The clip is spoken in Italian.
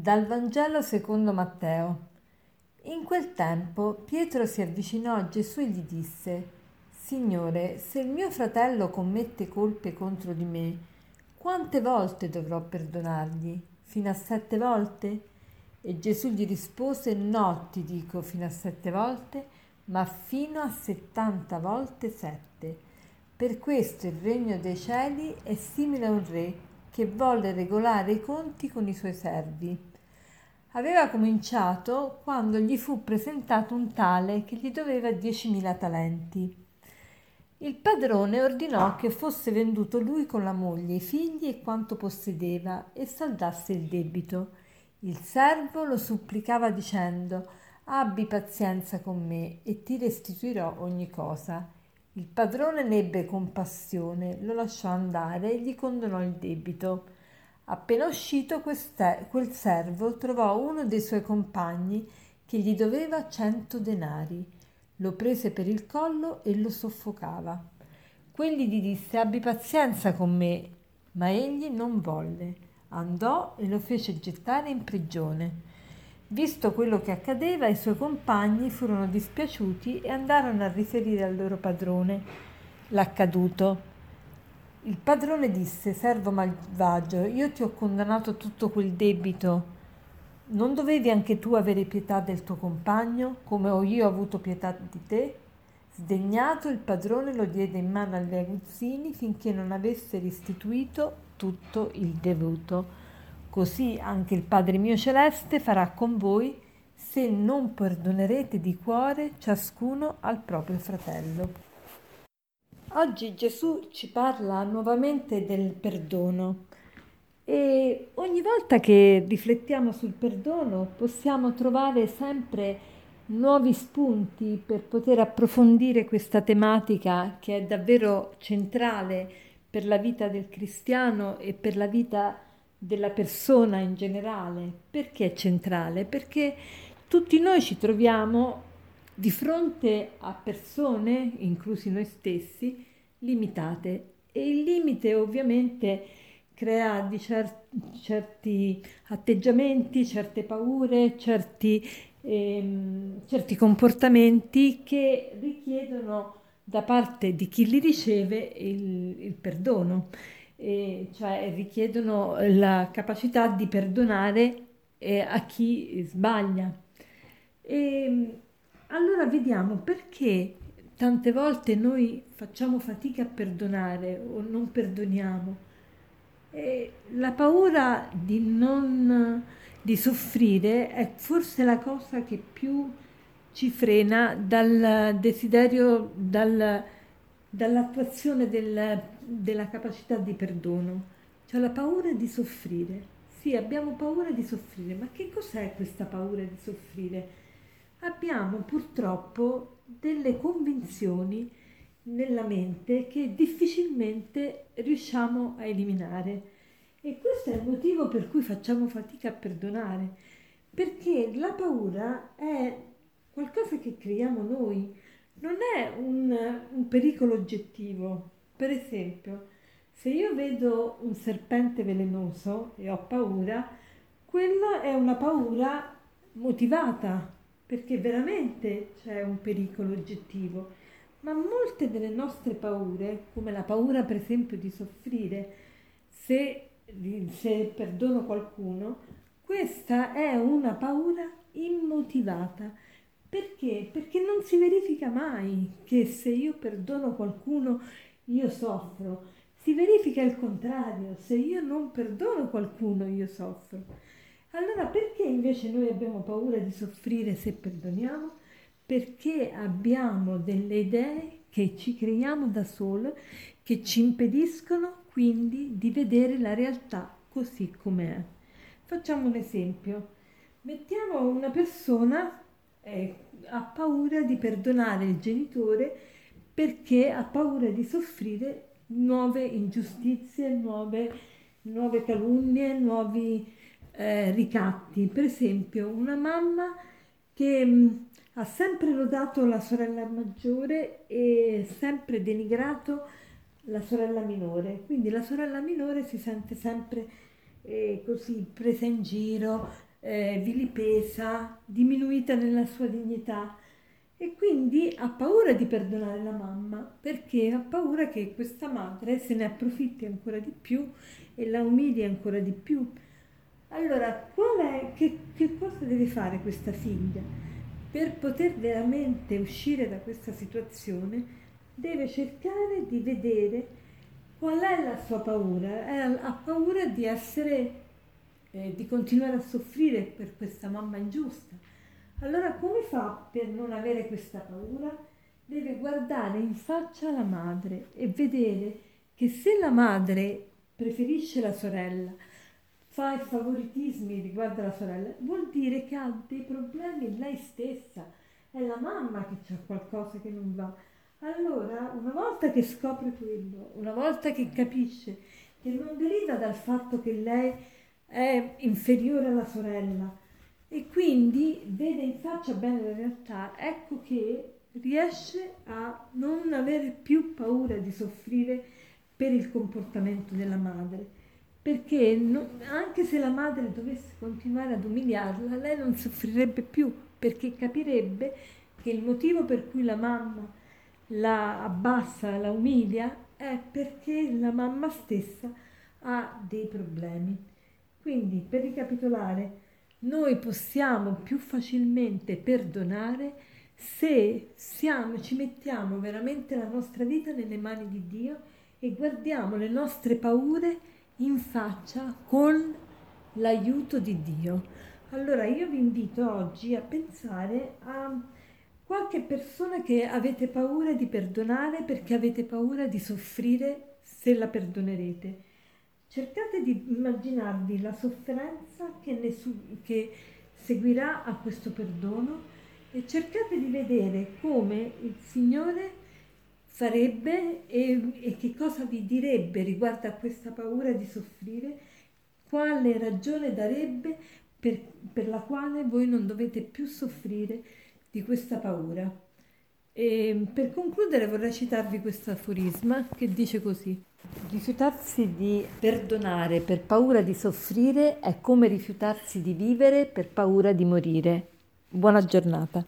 Dal Vangelo secondo Matteo. In quel tempo Pietro si avvicinò a Gesù e gli disse, Signore, se il mio fratello commette colpe contro di me, quante volte dovrò perdonargli? Fino a sette volte? E Gesù gli rispose, No, ti dico fino a sette volte, ma fino a settanta volte sette. Per questo il regno dei cieli è simile a un re che volle regolare i conti con i suoi servi. Aveva cominciato quando gli fu presentato un tale che gli doveva diecimila talenti. Il padrone ordinò che fosse venduto lui con la moglie, i figli e quanto possedeva e saldasse il debito. Il servo lo supplicava dicendo Abbi pazienza con me e ti restituirò ogni cosa. Il padrone ne ebbe compassione, lo lasciò andare e gli condonò il debito. Appena uscito quel servo trovò uno dei suoi compagni che gli doveva cento denari. Lo prese per il collo e lo soffocava. Quegli gli disse abbi pazienza con me, ma egli non volle. Andò e lo fece gettare in prigione. Visto quello che accadeva, i suoi compagni furono dispiaciuti e andarono a riferire al loro padrone l'accaduto. Il padrone disse, servo malvagio, io ti ho condannato tutto quel debito. Non dovevi anche tu avere pietà del tuo compagno, come ho io avuto pietà di te? Sdegnato, il padrone lo diede in mano agli aguzzini finché non avesse restituito tutto il devuto. Così anche il Padre mio celeste farà con voi se non perdonerete di cuore ciascuno al proprio fratello. Oggi Gesù ci parla nuovamente del perdono e ogni volta che riflettiamo sul perdono possiamo trovare sempre nuovi spunti per poter approfondire questa tematica che è davvero centrale per la vita del cristiano e per la vita della persona in generale. Perché è centrale? Perché tutti noi ci troviamo di fronte a persone, inclusi noi stessi, limitate e il limite ovviamente crea di cer- certi atteggiamenti, certe paure, certi, ehm, certi comportamenti che richiedono da parte di chi li riceve il, il perdono eh, cioè richiedono la capacità di perdonare eh, a chi sbaglia. E, allora vediamo perché tante volte noi facciamo fatica a perdonare o non perdoniamo. E la paura di non di soffrire è forse la cosa che più ci frena dal desiderio, dal, dall'attuazione del, della capacità di perdono, cioè la paura di soffrire. Sì, abbiamo paura di soffrire, ma che cos'è questa paura di soffrire? Abbiamo purtroppo delle convinzioni nella mente che difficilmente riusciamo a eliminare. E questo è il motivo per cui facciamo fatica a perdonare, perché la paura è qualcosa che creiamo noi, non è un, un pericolo oggettivo. Per esempio, se io vedo un serpente velenoso e ho paura, quella è una paura motivata, perché veramente c'è un pericolo oggettivo. Ma molte delle nostre paure, come la paura per esempio di soffrire, se, se perdono qualcuno, questa è una paura immotivata perché? Perché non si verifica mai che se io perdono qualcuno io soffro. Si verifica il contrario, se io non perdono qualcuno io soffro. Allora perché invece noi abbiamo paura di soffrire se perdoniamo? Perché abbiamo delle idee che ci creiamo da sole, che ci impediscono quindi di vedere la realtà così com'è. Facciamo un esempio. Mettiamo una persona eh, ha paura di perdonare il genitore perché ha paura di soffrire nuove ingiustizie, nuove, nuove calunnie, nuovi eh, ricatti. Per esempio, una mamma che mh, mm, ha sempre lodato la sorella maggiore e sempre denigrato la sorella minore. Quindi la sorella minore si sente sempre eh, così presa in giro, eh, vilipesa, diminuita nella sua dignità e quindi ha paura di perdonare la mamma perché ha paura che questa madre se ne approfitti ancora di più e la umili ancora di più. Allora, è, che, che cosa deve fare questa figlia? Per poter veramente uscire da questa situazione deve cercare di vedere qual è la sua paura. ha paura di essere eh, di continuare a soffrire per questa mamma ingiusta. Allora come fa per non avere questa paura? Deve guardare in faccia la madre e vedere che se la madre preferisce la sorella, fa i favoritismi riguardo alla sorella, vuol dire che ha dei problemi lei stessa, è la mamma che ha qualcosa che non va. Allora, una volta che scopre quello, una volta che capisce che non deriva dal fatto che lei è inferiore alla sorella e quindi vede in faccia bene la realtà, ecco che riesce a non avere più paura di soffrire per il comportamento della madre, perché non, anche se la madre dovesse continuare ad umiliarla, lei non soffrirebbe più, perché capirebbe che il motivo per cui la mamma la abbassa, la umilia, è perché la mamma stessa ha dei problemi. Quindi, per ricapitolare, noi possiamo più facilmente perdonare se siamo, ci mettiamo veramente la nostra vita nelle mani di Dio e guardiamo le nostre paure in faccia con l'aiuto di Dio. Allora io vi invito oggi a pensare a qualche persona che avete paura di perdonare perché avete paura di soffrire se la perdonerete cercate di immaginarvi la sofferenza che, su- che seguirà a questo perdono e cercate di vedere come il Signore farebbe e, e, che cosa vi direbbe riguardo a questa paura di soffrire, quale ragione darebbe per, per la quale voi non dovete più soffrire di questa paura. E per concludere vorrei citarvi questo aforisma che dice così. Rifiutarsi di perdonare per paura di soffrire è come rifiutarsi di vivere per paura di morire. Buona giornata.